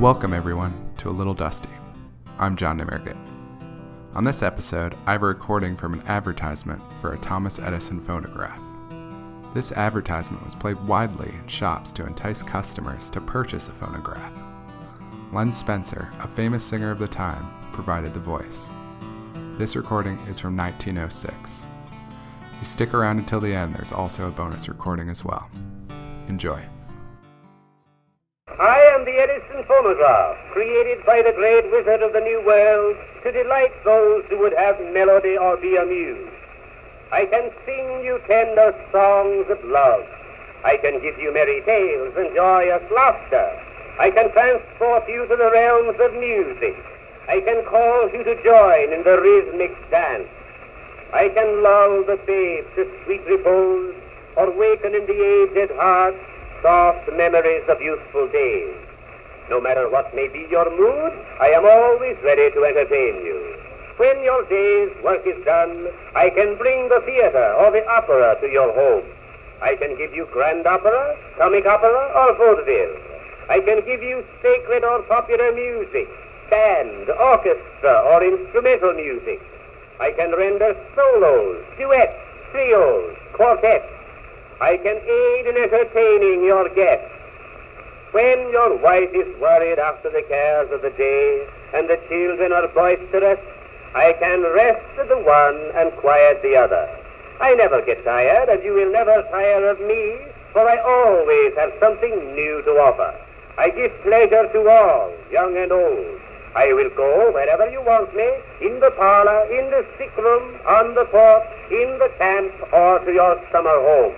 Welcome, everyone, to A Little Dusty. I'm John Demergit. On this episode, I have a recording from an advertisement for a Thomas Edison phonograph. This advertisement was played widely in shops to entice customers to purchase a phonograph. Len Spencer, a famous singer of the time, provided the voice. This recording is from 1906. If you stick around until the end, there's also a bonus recording as well. Enjoy. I am the Edison phonograph, created by the great wizard of the New World to delight those who would have melody or be amused. I can sing you tender songs of love. I can give you merry tales and joyous laughter. I can transport you to the realms of music. I can cause you to join in the rhythmic dance. I can lull the babe to sweet repose, or waken in the aged heart soft memories of youthful days. No matter what may be your mood, I am always ready to entertain you. When your day's work is done, I can bring the theater or the opera to your home. I can give you grand opera, comic opera, or vaudeville. I can give you sacred or popular music, band, orchestra, or instrumental music. I can render solos, duets, trios, quartets. I can aid in entertaining your guests. When your wife is worried after the cares of the day and the children are boisterous, I can rest the one and quiet the other. I never get tired, and you will never tire of me, for I always have something new to offer. I give pleasure to all, young and old. I will go wherever you want me, in the parlor, in the sick room, on the porch, in the camp, or to your summer home.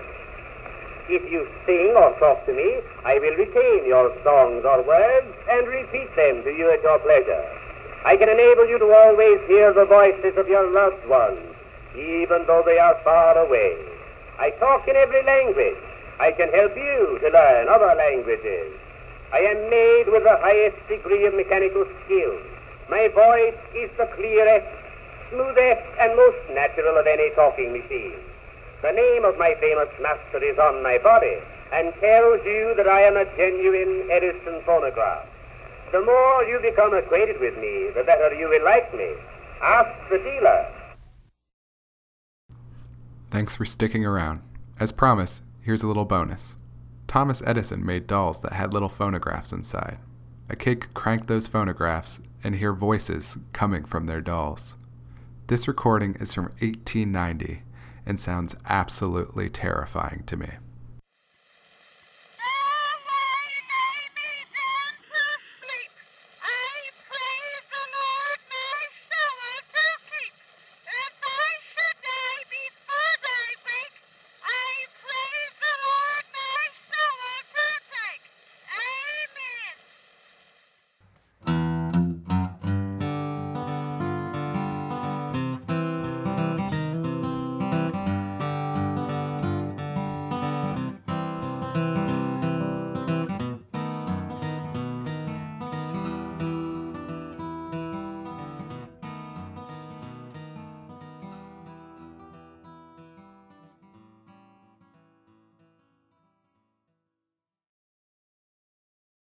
If you sing or talk to me, I will retain your songs or words and repeat them to you at your pleasure. I can enable you to always hear the voices of your loved ones, even though they are far away. I talk in every language. I can help you to learn other languages. I am made with the highest degree of mechanical skill. My voice is the clearest, smoothest, and most natural of any talking machine. The name of my famous master is on my body and tells you that I am a genuine Edison phonograph. The more you become acquainted with me, the better you will like me. Ask the dealer. Thanks for sticking around. As promised, here's a little bonus. Thomas Edison made dolls that had little phonographs inside. A kid could crank those phonographs and hear voices coming from their dolls. This recording is from 1890 and sounds absolutely terrifying to me.